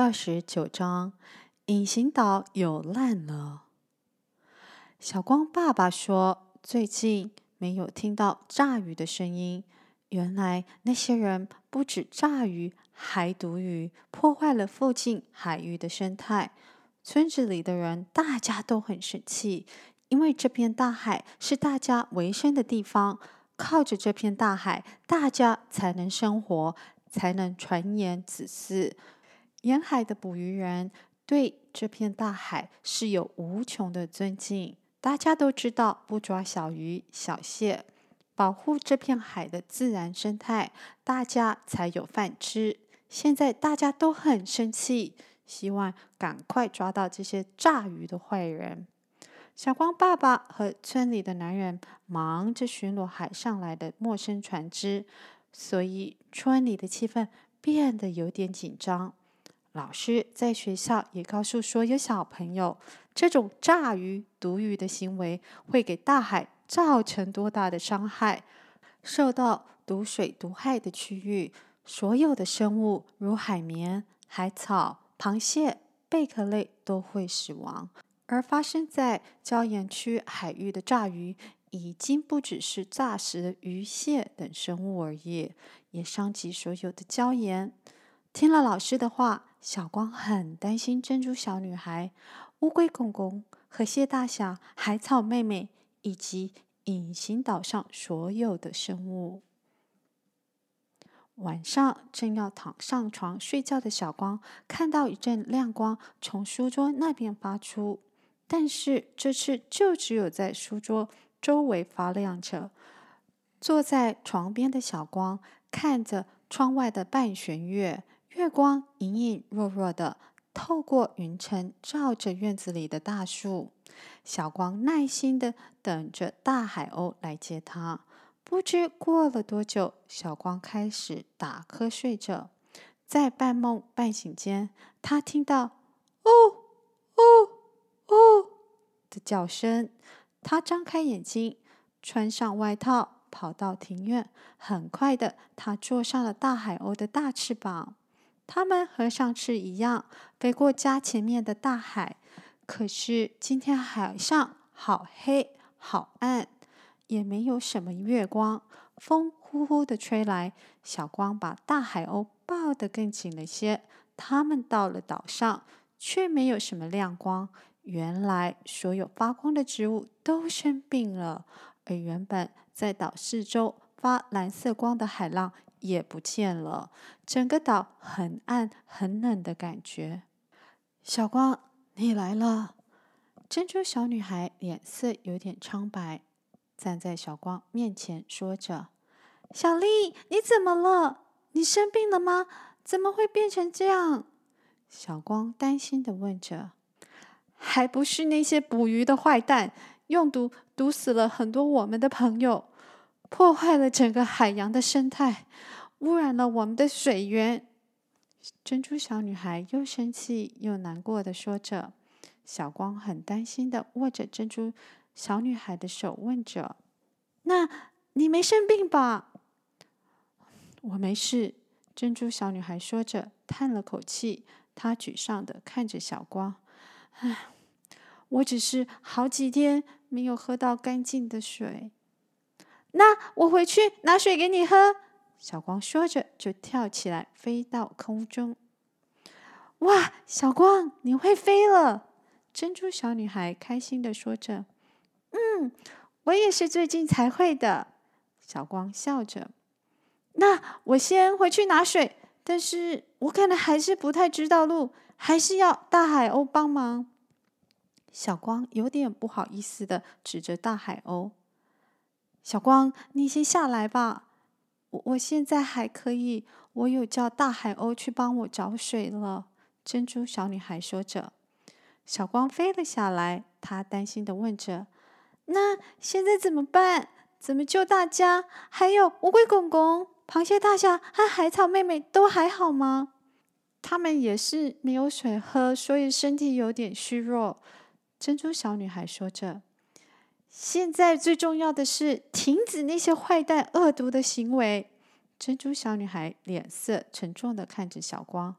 二十九章，隐形岛有烂了。小光爸爸说：“最近没有听到炸鱼的声音。原来那些人不止炸鱼，还毒鱼，破坏了附近海域的生态。村子里的人大家都很生气，因为这片大海是大家维生的地方，靠着这片大海，大家才能生活，才能传言子嗣。”沿海的捕鱼人对这片大海是有无穷的尊敬。大家都知道，不抓小鱼小蟹，保护这片海的自然生态，大家才有饭吃。现在大家都很生气，希望赶快抓到这些炸鱼的坏人。小光爸爸和村里的男人忙着巡逻海上来的陌生船只，所以村里的气氛变得有点紧张。老师在学校也告诉所有小朋友，这种炸鱼、毒鱼的行为会给大海造成多大的伤害。受到毒水毒害的区域，所有的生物如海绵、海草、螃蟹、贝壳类都会死亡。而发生在礁岩区海域的炸鱼，已经不只是炸死鱼蟹等生物而已，也伤及所有的礁岩。听了老师的话。小光很担心珍珠小女孩、乌龟公公和蟹大侠、海草妹妹以及隐形岛上所有的生物。晚上正要躺上床睡觉的小光，看到一阵亮光从书桌那边发出，但是这次就只有在书桌周围发亮着。坐在床边的小光看着窗外的半弦月。月光隐隐弱弱的透过云层，照着院子里的大树。小光耐心的等着大海鸥来接它。不知过了多久，小光开始打瞌睡着。在半梦半醒间，他听到“哦哦哦”的叫声。他张开眼睛，穿上外套，跑到庭院。很快的，他坐上了大海鸥的大翅膀。他们和上次一样飞过家前面的大海，可是今天海上好黑好暗，也没有什么月光。风呼呼的吹来，小光把大海鸥抱得更紧了些。他们到了岛上，却没有什么亮光。原来所有发光的植物都生病了，而原本在岛四周发蓝色光的海浪。也不见了，整个岛很暗、很冷的感觉。小光，你来了。珍珠小女孩脸色有点苍白，站在小光面前说着：“小丽，你怎么了？你生病了吗？怎么会变成这样？”小光担心的问着：“还不是那些捕鱼的坏蛋用毒毒死了很多我们的朋友。”破坏了整个海洋的生态，污染了我们的水源。珍珠小女孩又生气又难过的说着。小光很担心的握着珍珠小女孩的手，问着：“那你没生病吧？”“我没事。”珍珠小女孩说着，叹了口气。她沮丧的看着小光：“唉，我只是好几天没有喝到干净的水。”那我回去拿水给你喝。”小光说着，就跳起来飞到空中。哇，小光，你会飞了！珍珠小女孩开心地说着。“嗯，我也是最近才会的。”小光笑着。“那我先回去拿水，但是我可能还是不太知道路，还是要大海鸥帮忙。”小光有点不好意思地指着大海鸥。小光，你先下来吧。我我现在还可以，我有叫大海鸥去帮我找水了。珍珠小女孩说着。小光飞了下来，她担心的问着：“那现在怎么办？怎么救大家？还有乌龟公公、螃蟹大侠和海草妹妹都还好吗？”他们也是没有水喝，所以身体有点虚弱。珍珠小女孩说着。现在最重要的是停止那些坏蛋恶毒的行为。珍珠小女孩脸色沉重的看着小光。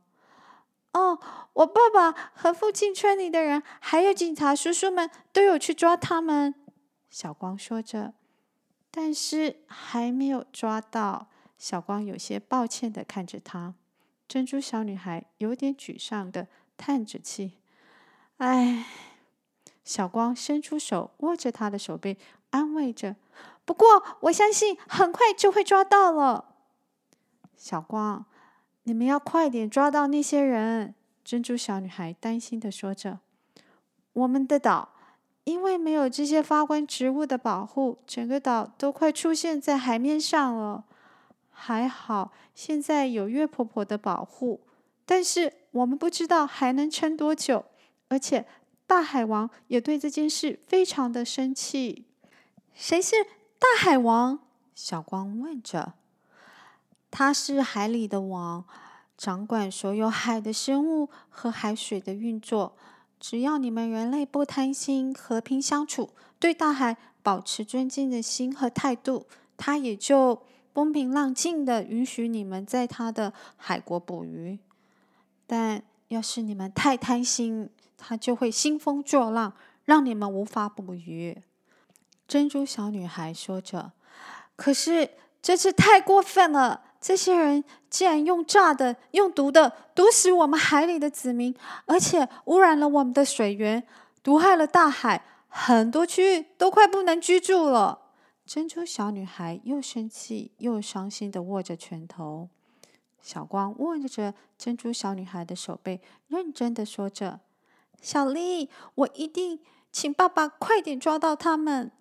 哦，我爸爸和附近村里的人，还有警察叔叔们都有去抓他们。小光说着，但是还没有抓到。小光有些抱歉地看着他。珍珠小女孩有点沮丧地叹着气：“哎。”小光伸出手握着他的手背，安慰着：“不过我相信很快就会抓到了。”小光，你们要快点抓到那些人。”珍珠小女孩担心地说着：“我们的岛因为没有这些发光植物的保护，整个岛都快出现在海面上了。还好现在有月婆婆的保护，但是我们不知道还能撑多久。而且大海王也对这件事非常的生气。谁是大海王？”小光问着。他是海里的王，掌管所有海的生物和海水的运作。只要你们人类不贪心、和平相处，对大海保持尊敬的心和态度，他也就风平浪静的允许你们在他的海国捕鱼。但要是你们太贪心，他就会兴风作浪，让你们无法捕鱼。珍珠小女孩说着：“可是这次太过分了。”这些人竟然用炸的、用毒的毒死我们海里的子民，而且污染了我们的水源，毒害了大海，很多区域都快不能居住了。珍珠小女孩又生气又伤心的握着拳头。小光握着珍珠小女孩的手背，认真的说着：“小丽，我一定请爸爸快点抓到他们。”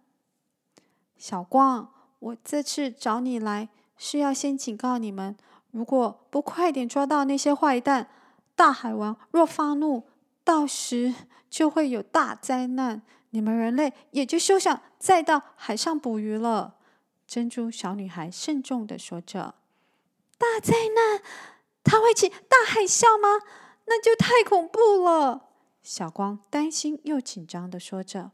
小光，我这次找你来。是要先警告你们，如果不快点抓到那些坏蛋，大海王若发怒，到时就会有大灾难，你们人类也就休想再到海上捕鱼了。珍珠小女孩慎重地说着：“大灾难？他会起大海啸吗？那就太恐怖了。”小光担心又紧张地说着：“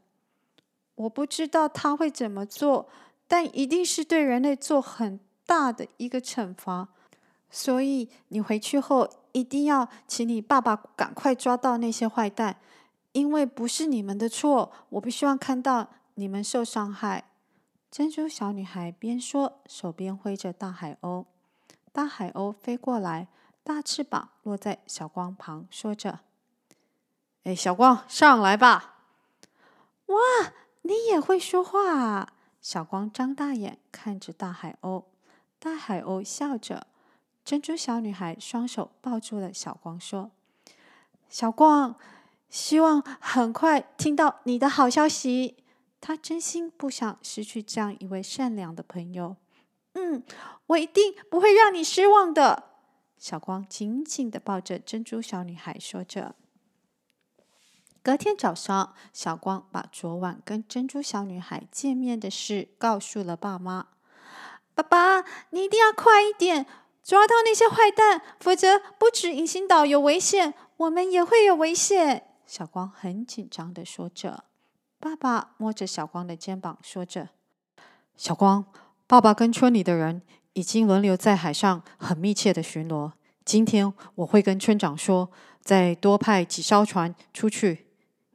我不知道他会怎么做，但一定是对人类做很。”大的一个惩罚，所以你回去后一定要请你爸爸赶快抓到那些坏蛋，因为不是你们的错，我不希望看到你们受伤害。珍珠小女孩边说，手边挥着大海鸥，大海鸥飞过来，大翅膀落在小光旁，说着：“哎，小光，上来吧！”哇，你也会说话啊！小光张大眼看着大海鸥。大海鸥笑着，珍珠小女孩双手抱住了小光，说：“小光，希望很快听到你的好消息。她真心不想失去这样一位善良的朋友。嗯，我一定不会让你失望的。”小光紧紧地抱着珍珠小女孩，说着。隔天早上，小光把昨晚跟珍珠小女孩见面的事告诉了爸妈。爸爸，你一定要快一点抓到那些坏蛋，否则不止隐形岛有危险，我们也会有危险。小光很紧张的说着。爸爸摸着小光的肩膀，说着：“小光，爸爸跟村里的人已经轮流在海上很密切的巡逻。今天我会跟村长说，再多派几艘船出去。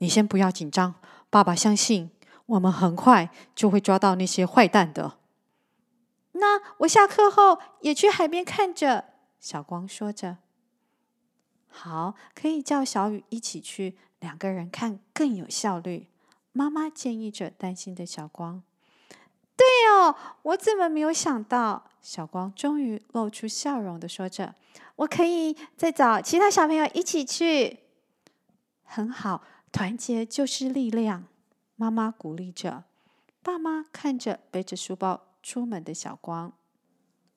你先不要紧张，爸爸相信我们很快就会抓到那些坏蛋的。”那我下课后也去海边看着。小光说着：“好，可以叫小雨一起去，两个人看更有效率。”妈妈建议着担心的小光。“对哦，我怎么没有想到？”小光终于露出笑容的说着：“我可以再找其他小朋友一起去。”很好，团结就是力量。妈妈鼓励着。爸妈看着背着书包。出门的小光，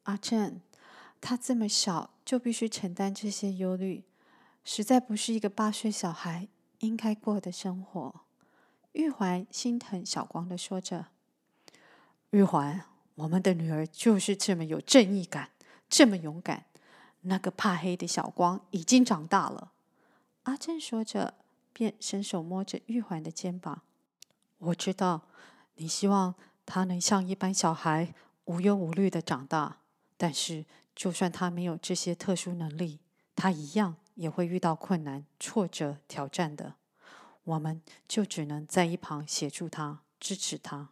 阿正，他这么小就必须承担这些忧虑，实在不是一个八岁小孩应该过的生活。玉环心疼小光的说着：“玉环，我们的女儿就是这么有正义感，这么勇敢。那个怕黑的小光已经长大了。”阿正说着，便伸手摸着玉环的肩膀：“我知道，你希望。”他能像一般小孩无忧无虑的长大，但是就算他没有这些特殊能力，他一样也会遇到困难、挫折、挑战的，我们就只能在一旁协助他、支持他。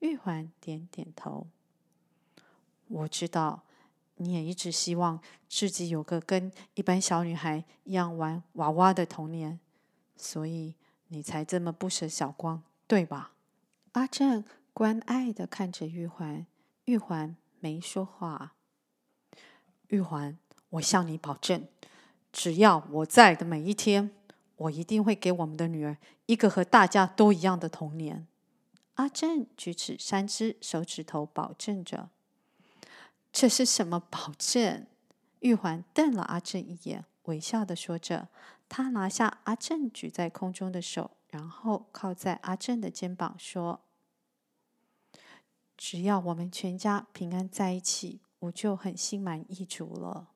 玉环点点头。我知道，你也一直希望自己有个跟一般小女孩一样玩娃娃的童年，所以你才这么不舍小光，对吧？阿正关爱的看着玉环，玉环没说话。玉环，我向你保证，只要我在的每一天，我一定会给我们的女儿一个和大家都一样的童年。阿正举起三只手指头，保证着。这是什么保证？玉环瞪了阿正一眼，微笑的说着。他拿下阿正举在空中的手，然后靠在阿正的肩膀，说：“只要我们全家平安在一起。”我就很心满意足了。